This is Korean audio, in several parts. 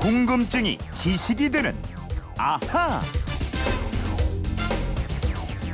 궁금증이 지식이 되는 아하.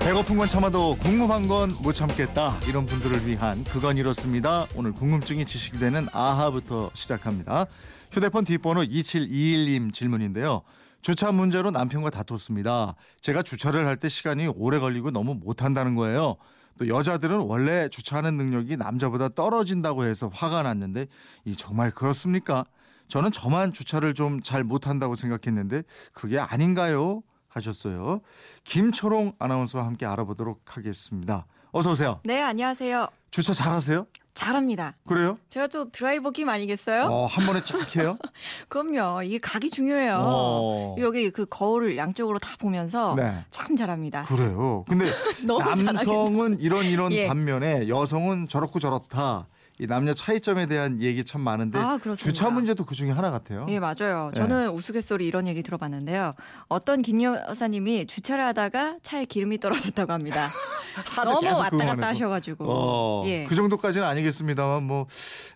배고픈 건 참아도 궁금한 건 못 참겠다 이런 분들을 위한 그건 이렇습니다. 오늘 궁금증이 지식이 되는 아하부터 시작합니다. 휴대폰 뒷번호 2721님 질문인데요. 주차 문제로 남편과 다퉜습니다. 제가 주차를 할 때 시간이 오래 걸리고 너무 못한다는 거예요. 또 여자들은 원래 주차하는 능력이 남자보다 떨어진다고 해서 화가 났는데 이 정말 그렇습니까? 저는 저만 주차를 좀 잘 못한다고 생각했는데 그게 아닌가요? 하셨어요. 김초롱 아나운서와 함께 알아보도록 하겠습니다. 어서 오세요. 네, 안녕하세요. 주차 잘하세요? 잘합니다. 그래요? 제가 또 드라이버 김 아니겠어요? 어, 한 번에 쫙 해요? 그럼요. 이게 각이 중요해요. 어. 여기 그 거울을 양쪽으로 다 보면서 네. 참 잘합니다. 그래요. 근데 남성은 이런 이런 예. 반면에 여성은 저렇고 저렇다. 이 남녀 차이점에 대한 얘기 참 많은데 아. 주차 문제도 그 중에 하나 같아요. 예, 맞아요. 네. 저는 우스갯소리 이런 얘기 들어봤는데요. 어떤 김 여사님이 주차를 하다가 차에 기름이 떨어졌다고 합니다. 너무 왔다 갔다 해서. 하셔가지고. 어, 예. 그 정도까지는 아니겠습니다만 뭐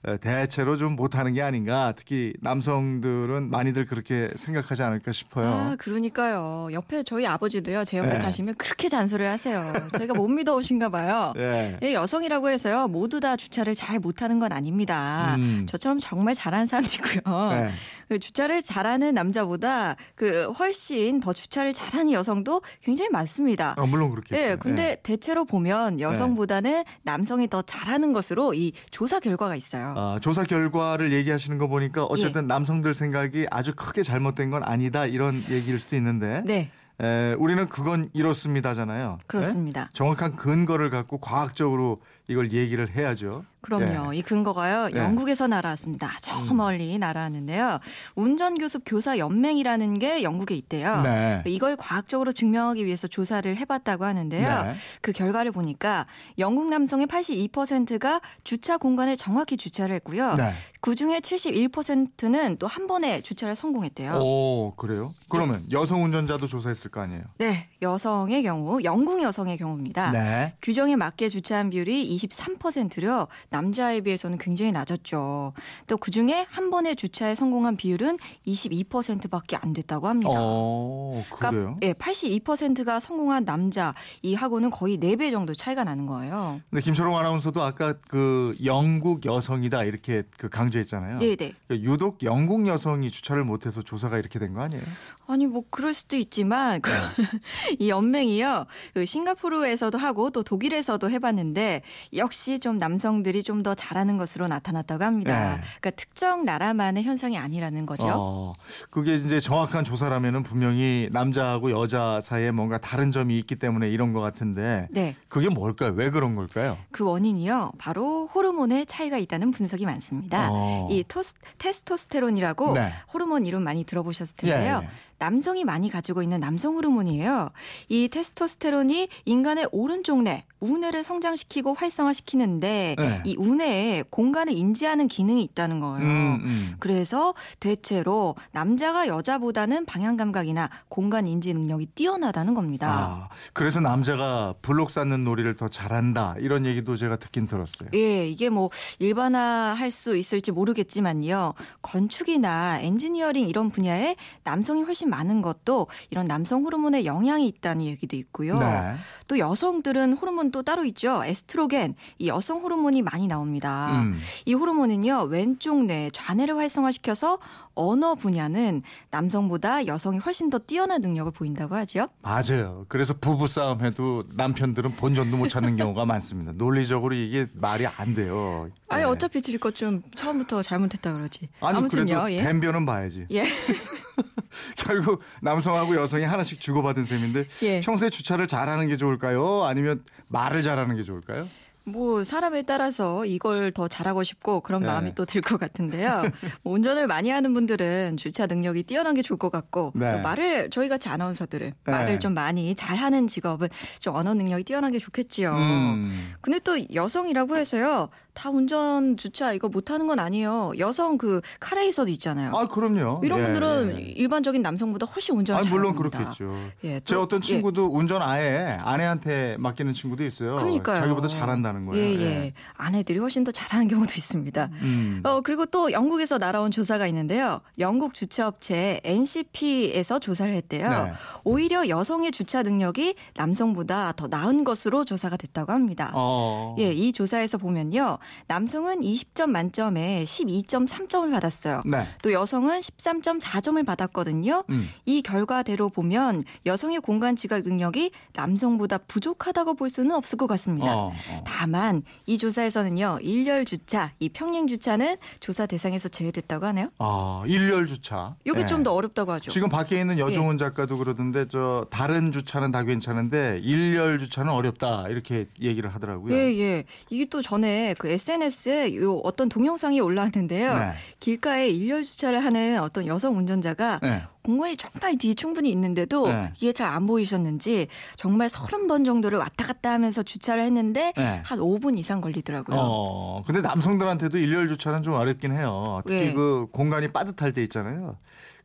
에, 대체로 좀 못하는 게 아닌가. 특히 남성들은 많이들 그렇게 생각하지 않을까 싶어요. 아, 그러니까요. 옆에 저희 아버지도요. 제 옆에 네. 타시면 그렇게 잔소리를 하세요. 저희가 못 믿어오신가 봐요. 예. 예, 여성이라고 해서요. 모두 다 주차를 잘못 하는 건 아닙니다. 음. 저처럼 정말 잘하는 사람도 있고요. 네. 그 주차를 잘하는 남자보다 그 훨씬 더 주차를 잘하는 여성도 굉장히 많습니다. 아, 물론 그렇겠죠. 예, 근데 대체로 보면 여성보다는 남성이 더 잘하는 것으로 이 조사 결과가 있어요. 아, 조사 결과를 얘기하시는 거 보니까 예. 어쨌든 남성들 생각이 아주 크게 잘못된 건 아니다 이런 얘기일 수도 있는데 네, 에, 우리는 그건 이렇습니다잖아요. 그렇습니다. 네? 정확한 근거를 갖고 과학적으로 이걸 얘기를 해야죠. 그럼요. 이 근거가요. 네. 영국에서 날아왔습니다. 저 음. 멀리 날아왔는데요. 운전교습 교사 연맹이라는 게 영국에 있대요. 네. 이걸 과학적으로 증명하기 위해서 조사를 해봤다고 하는데요. 네. 그 결과를 보니까 영국 남성의 82%가 주차 공간에 정확히 주차를 했고요. 네. 그 중에 71%는 또 한 번에 주차를 성공했대요. 오, 그래요? 그러면 여성 운전자도 조사했을 거 아니에요? 네, 여성의 경우, 영국 여성의 경우입니다. 네. 규정에 맞게 주차한 비율이 23%려 남자에 비해서는 굉장히 낮았죠. 또 그중에 한 번에 주차에 성공한 비율은 22%밖에 안 됐다고 합니다. 어, 그래요? 예, 82%가 성공한 남자 이 하고는 거의 4배 정도 차이가 나는 거예요. 근데 김초롱 아나운서도 아까 그 영국 여성이다 이렇게 그 강조했잖아요. 네, 네. 그 유독 영국 여성이 주차를 못 해서 조사가 이렇게 된 거 아니에요? 아니 뭐 그럴 수도 있지만 그 이 연맹이요. 그 싱가포르에서도 하고 또 독일에서도 해봤는데 역시 좀 남성들이 좀 더 잘하는 것으로 나타났다고 합니다. 네. 그러니까 특정 나라만의 현상이 아니라는 거죠. 어, 그게 이제 정확한 조사라면은 분명히 남자하고 여자 사이에 뭔가 다른 점이 있기 때문에 이런 것 같은데 네. 그게 뭘까요? 왜 그런 걸까요? 그 원인이요. 바로 호르몬의 차이가 있다는 분석이 많습니다. 어. 이 토스, 테스토스테론이라고 네. 호르몬 이름 많이 들어보셨을 텐데요. 예, 예. 남성이 많이 가지고 있는 남성 호르몬이에요. 이 테스토스테론이 인간의 오른쪽 뇌, 우뇌를 성장시키고 활성 화시키는데 네. 이 우뇌에 공간을 인지하는 기능이 있다는 거예요. 음, 음. 그래서 대체로 남자가 여자보다는 방향 감각이나 공간 인지 능력이 뛰어나다는 겁니다. 아, 그래서 남자가 블록 쌓는 놀이를 더 잘한다 이런 얘기도 제가 듣긴 들었어요. 예, 이게 뭐 일반화할 수 있을지 모르겠지만요. 건축이나 엔지니어링 이런 분야에 남성이 훨씬 많은 것도 이런 남성 호르몬의 영향이 있다는 얘기도 있고요. 네. 또 여성들은 호르몬 또 따로 있죠. 에스트로겐, 이 여성 호르몬이 많이 나옵니다. 음. 이 호르몬은요, 왼쪽 뇌 좌뇌를 활성화시켜서 언어 분야는 남성보다 여성이 훨씬 더 뛰어난 능력을 보인다고 하죠. 맞아요. 그래서 부부 싸움 해도 남편들은 본전도 못 찾는 경우가 많습니다. 논리적으로 이게 말이 안 돼요. 아니 네. 어차피 질 것 좀 처음부터 잘못했다 그러지. 아니 아무튼요, 그래도 예. 뱀변은 봐야지. 예. 결국 남성하고 여성이 하나씩 주고받은 셈인데 예. 평소에 주차를 잘하는 게 좋을까요? 아니면 말을 잘하는 게 좋을까요? 뭐 사람에 따라서 이걸 더 잘하고 싶고 그런 네. 마음이 또들 것 같은데요. 뭐 운전을 많이 하는 분들은 주차 능력이 뛰어난 게 좋을 것 같고 네. 또 말을 저희 같이 아나운서들은 네. 말을 좀 많이 잘하는 직업은 좀 언어 능력이 뛰어난 게 좋겠지요. 음. 근데 또 여성이라고 해서요. 다 운전 주차 이거 못하는 건 아니에요. 여성 그 카레이서도 있잖아요. 아 그럼요. 이런 예, 분들은 예. 일반적인 남성보다 훨씬 운전을 아잘 물론 합니다. 그렇겠죠. 예, 제 또- 어떤 예. 친구도 운전 아예 아내한테 맡기는 친구도 있어요. 그러니까요. 자기보다 잘한다는 거예요. 예, 예. 아내들이 훨씬 더 잘하는 경우도 있습니다. 음. 어, 그리고 또 영국에서 날아온 조사가 있는데요. 영국 주차업체 NCP에서 조사를 했대요. 네. 오히려 여성의 주차 능력이 남성보다 더 나은 것으로 조사가 됐다고 합니다. 어. 예, 이 조사에서 보면요. 남성은 20점 만점에 12.3점을 받았어요. 네. 또 여성은 13.4점을 받았거든요. 음. 이 결과대로 보면 여성의 공간 지각 능력이 남성보다 부족하다고 볼 수는 없을 것 같습니다. 어, 어. 다만 이 조사에서는요. 일렬 주차, 이 평행 주차는 조사 대상에서 제외됐다고 하네요. 아 일렬 주차. 이게 예. 좀더 어렵다고 하죠. 지금 밖에 있는 여종훈 작가도 그러던데 저 다른 주차는 다 괜찮은데 일렬 주차는 어렵다 이렇게 얘기를 하더라고요. 예, 예. 이게 또 전에 그 SNS에 요 어떤 동영상이 올라왔는데요. 네. 길가에 일렬 주차를 하는 어떤 여성 운전자가 네. 공간이 정말 뒤에 충분히 있는데도 네. 이게 잘 안 보이셨는지 정말 서른 번 정도를 왔다 갔다 하면서 주차를 했는데 네. 한 5분 이상 걸리더라고요. 어, 근데 남성들한테도 일렬 주차는 좀 어렵긴 해요. 특히 예. 그 공간이 빠듯할 때 있잖아요.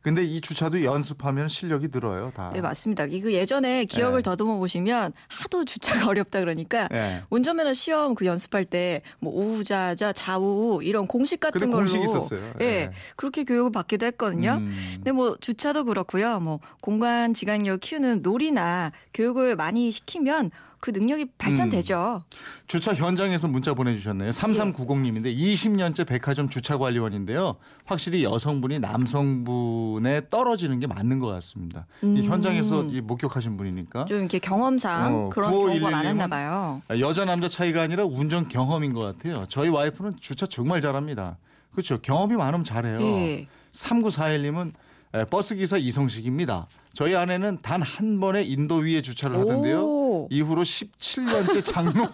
근데 이 주차도 연습하면 실력이 늘어요, 다. 네, 맞습니다. 이거 예전에 기억을 네. 더듬어 보시면 하도 주차가 어렵다 그러니까 예. 운전면허 시험 그 연습할 때뭐 우자자 좌우 이런 공식 같은 걸로 공식이 있었어요. 예. 예. 그렇게 교육을 받기도 했거든요. 음. 근데 뭐 주차 도 그렇고요. 뭐 공간 지각력 키우는 놀이나 교육을 많이 시키면 그 능력이 발전되죠. 주차 현장에서 문자 보내주셨네요. 3390님인데 20년째 백화점 주차 관리원인데요. 확실히 여성분이 남성분에 떨어지는 게 맞는 것 같습니다. 이 음. 현장에서 이 목격하신 분이니까 좀 이렇게 경험상 어, 그런 9511 경우가 많았나 봐요. 여자 남자 차이가 아니라 운전 경험인 것 같아요. 저희 와이프는 주차 정말 잘합니다. 그렇죠. 경험이 많으면 잘해요. 예. 3941님은 버스 기사 이성식입니다. 저희 아내는 단 한 번에 인도 위에 주차를 하던데요. 오. 이후로 17년째 장롱면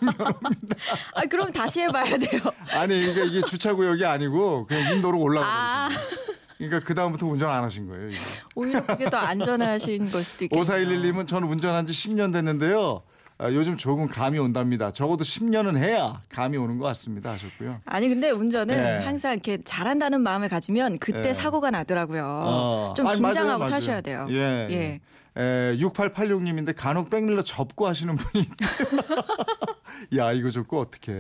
아 그럼 다시 해봐야 돼요. 아니 그러니까 이게 주차 구역이 아니고 그냥 인도로 아 올라가는 거예요. 그러니까 그 다음부터 운전 안 하신 거예요. 이게. 오히려 그게 더 안전하신 걸 수도 있겠네요. 5411님은 저는 운전한 지 10년 됐는데요. 아, 요즘 조금 감이 온답니다. 적어도 10년은 해야 감이 오는 것 같습니다. 하셨고요. 아니 근데 운전은 예. 항상 이렇게 잘한다는 마음을 가지면 그때 예. 사고가 나더라고요. 어. 좀 아니, 긴장하고 맞아요, 맞아요. 타셔야 돼요. 예. 예. 에, 6886님인데 간혹 백미러 접고 하시는 분이 야 이거 접고 어떻게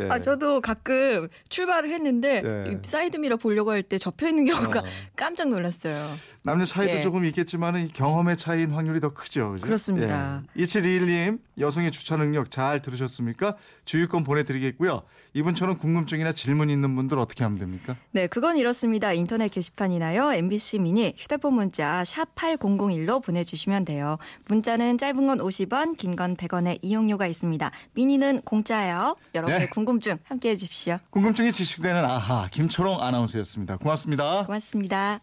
예. 아 저도 가끔 출발을 했는데 예. 이 사이드미러 보려고 할 때 접혀 있는 경우가 어. 깜짝 놀랐어요. 남녀 차이도 예. 조금 있겠지만 경험의 차이인 확률이 더 크죠. 그죠? 그렇습니다. 예. 2721님 여성의 주차 능력 잘 들으셨습니까? 주유권 보내드리겠고요. 이분처럼 궁금증이나 질문 있는 분들 어떻게 하면 됩니까? 네, 그건 이렇습니다. 인터넷 게시판이나요. MBC 미니 휴대폰 문자 샵 8001로 보내주시면 돼요. 문자는 짧은 건 50원, 긴 건 100원의 이용료가 있습니다. 미니는 공짜예요. 여러분의 네. 궁금증 함께해 주십시오. 궁금증이 지식되는 아하 김초롱 아나운서였습니다. 고맙습니다. 고맙습니다.